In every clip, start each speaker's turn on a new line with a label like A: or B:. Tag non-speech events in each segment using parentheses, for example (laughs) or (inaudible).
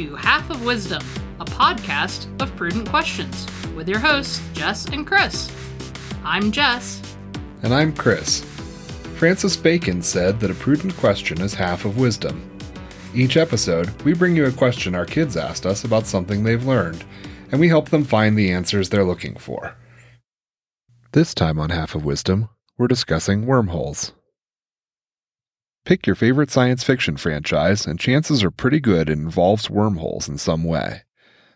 A: To Half of Wisdom, a podcast of prudent questions with your hosts, Jess and Chris. I'm Jess.
B: And I'm Chris. Francis Bacon said that a prudent question is half of wisdom. Each episode, we bring you a question our kids asked us about something they've learned, and we help them find the answers they're looking for. This time on Half of Wisdom, we're discussing wormholes. Pick your favorite science fiction franchise, and chances are pretty good it involves wormholes in some way.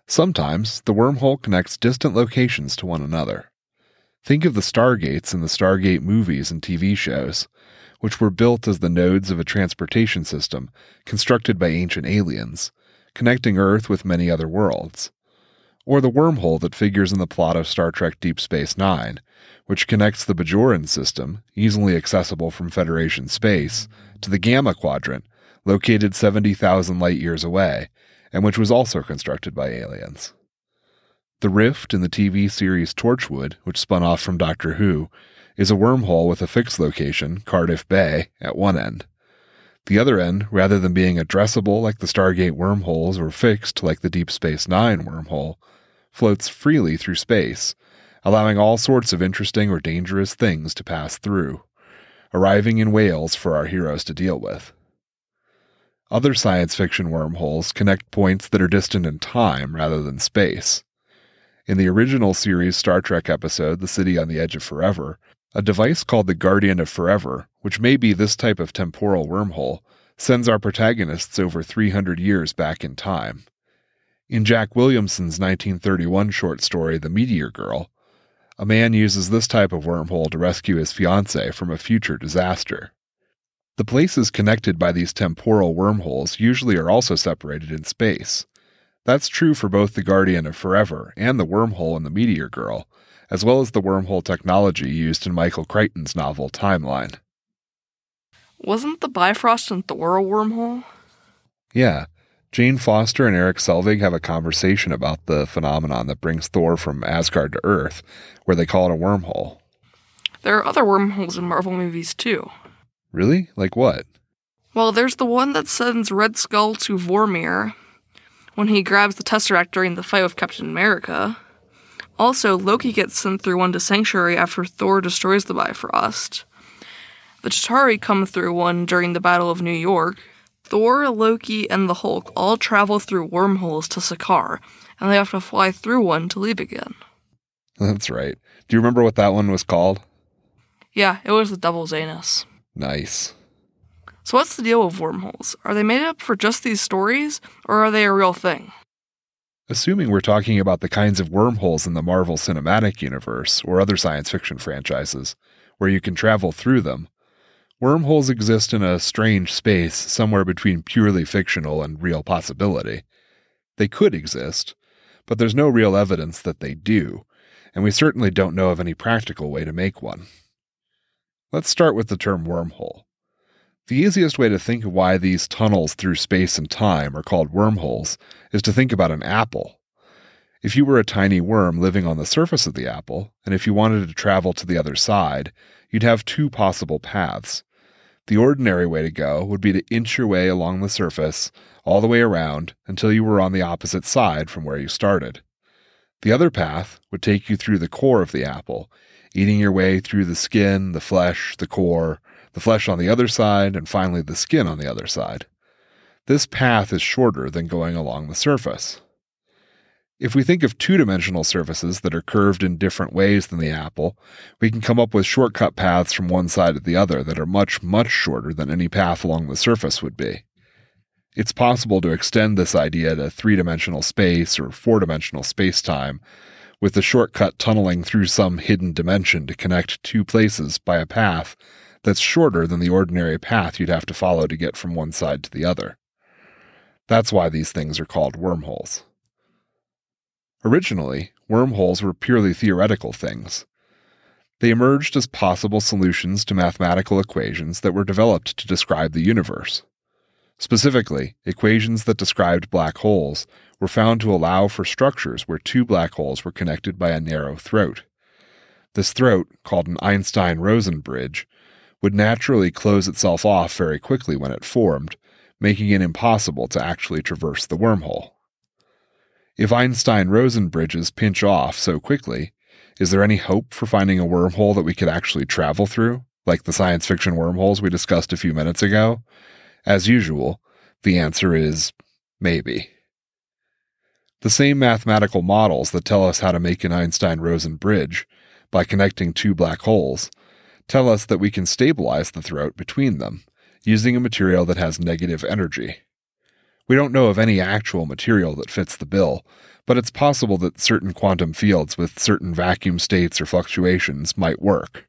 B: Sometimes, the wormhole connects distant locations to one another. Think of the Stargates in the Stargate movies and TV shows, which were built as the nodes of a transportation system constructed by ancient aliens, connecting Earth with many other worlds. Or the wormhole that figures in the plot of Star Trek Deep Space Nine, which connects the Bajoran system, easily accessible from Federation space, to the Gamma Quadrant, located 70,000 light years away, and which was also constructed by aliens. The rift in the TV series Torchwood, which spun off from Doctor Who, is a wormhole with a fixed location, Cardiff Bay, at one end. The other end, rather than being addressable like the Stargate wormholes or fixed like the Deep Space Nine wormhole, floats freely through space, allowing all sorts of interesting or dangerous things to pass through, arriving in Wales for our heroes to deal with. Other science fiction wormholes connect points that are distant in time rather than space. In the original series Star Trek episode, The City on the Edge of Forever, a device called the Guardian of Forever, which may be this type of temporal wormhole, sends our protagonists over 300 years back in time. In Jack Williamson's 1931 short story, The Meteor Girl, a man uses this type of wormhole to rescue his fiancée from a future disaster. The places connected by these temporal wormholes usually are also separated in space. That's true for both the Guardian of Forever and the wormhole in the Meteor Girl, as well as the wormhole technology used in Michael Crichton's novel Timeline.
C: Wasn't the Bifrost and Thor a wormhole?
B: Yeah, Jane Foster and Eric Selvig have a conversation about the phenomenon that brings Thor from Asgard to Earth, where they call it a wormhole.
C: There are other wormholes in Marvel movies too.
B: Really? Like what?
C: Well, there's the one that sends Red Skull to Vormir when he grabs the Tesseract during the fight with Captain America. Also, Loki gets sent through one to Sanctuary after Thor destroys the Bifrost. The Chitauri come through one during the Battle of New York, Thor, Loki, and the Hulk all travel through wormholes to Sakaar, and they have to fly through one to leave again. (laughs)
B: That's right. Do you remember what that one was called?
C: Yeah, it was the Devil's Anus.
B: Nice.
C: So, what's the deal with wormholes? Are they made up for just these stories, or are they a real thing?
B: Assuming we're talking about the kinds of wormholes in the Marvel Cinematic Universe or other science fiction franchises, where you can travel through them, Wormholes exist in a strange space somewhere between purely fictional and real possibility. They could exist, but there's no real evidence that they do, and we certainly don't know of any practical way to make one. Let's start with the term wormhole. The easiest way to think of why these tunnels through space and time are called wormholes is to think about an apple. If you were a tiny worm living on the surface of the apple, and if you wanted to travel to the other side, you'd have two possible paths. The ordinary way to go would be to inch your way along the surface, all the way around, until you were on the opposite side from where you started. The other path would take you through the core of the apple, eating your way through the skin, the flesh, the core, the flesh on the other side, and finally the skin on the other side. This path is shorter than going along the surface. If we think of two dimensional surfaces that are curved in different ways than the apple, we can come up with shortcut paths from one side to the other that are much, much shorter than any path along the surface would be. It's possible to extend this idea to three dimensional space or four dimensional space time, with the shortcut tunneling through some hidden dimension to connect two places by a path that's shorter than the ordinary path you'd have to follow to get from one side to the other. That's why these things are called wormholes. Originally, wormholes were purely theoretical things. They emerged as possible solutions to mathematical equations that were developed to describe the universe. Specifically, equations that described black holes were found to allow for structures where two black holes were connected by a narrow throat. This throat, called an Einstein Rosen bridge, would naturally close itself off very quickly when it formed, making it impossible to actually traverse the wormhole. If Einstein Rosen bridges pinch off so quickly, is there any hope for finding a wormhole that we could actually travel through, like the science fiction wormholes we discussed a few minutes ago? As usual, the answer is maybe. The same mathematical models that tell us how to make an Einstein Rosen bridge by connecting two black holes tell us that we can stabilize the throat between them using a material that has negative energy. We don't know of any actual material that fits the bill, but it's possible that certain quantum fields with certain vacuum states or fluctuations might work.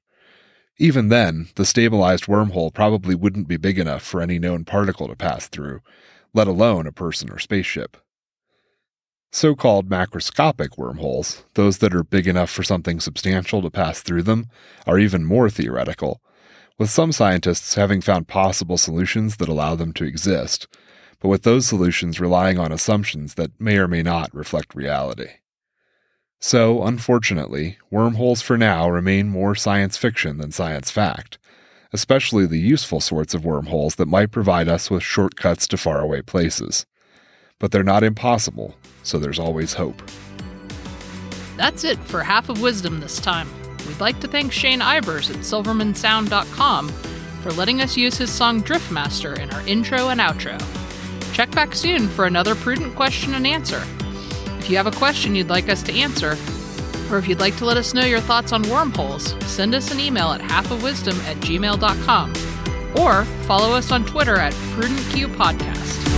B: Even then, the stabilized wormhole probably wouldn't be big enough for any known particle to pass through, let alone a person or spaceship. So called macroscopic wormholes, those that are big enough for something substantial to pass through them, are even more theoretical, with some scientists having found possible solutions that allow them to exist, but with those solutions relying on assumptions that may or may not reflect reality. So, unfortunately, wormholes for now remain more science fiction than science fact, especially the useful sorts of wormholes that might provide us with shortcuts to faraway places. But they're not impossible, so there's always hope.
A: That's it for Half of Wisdom this time. We'd like to thank Shane Ivers at silvermansound.com for letting us use his song Driftmaster in our intro and outro. Check back soon for another prudent question and answer. If you have a question you'd like us to answer, or if you'd like to let us know your thoughts on wormholes, send us an email at halfofwisdom at gmail.com or follow us on Twitter at prudentqpodcast. Podcast.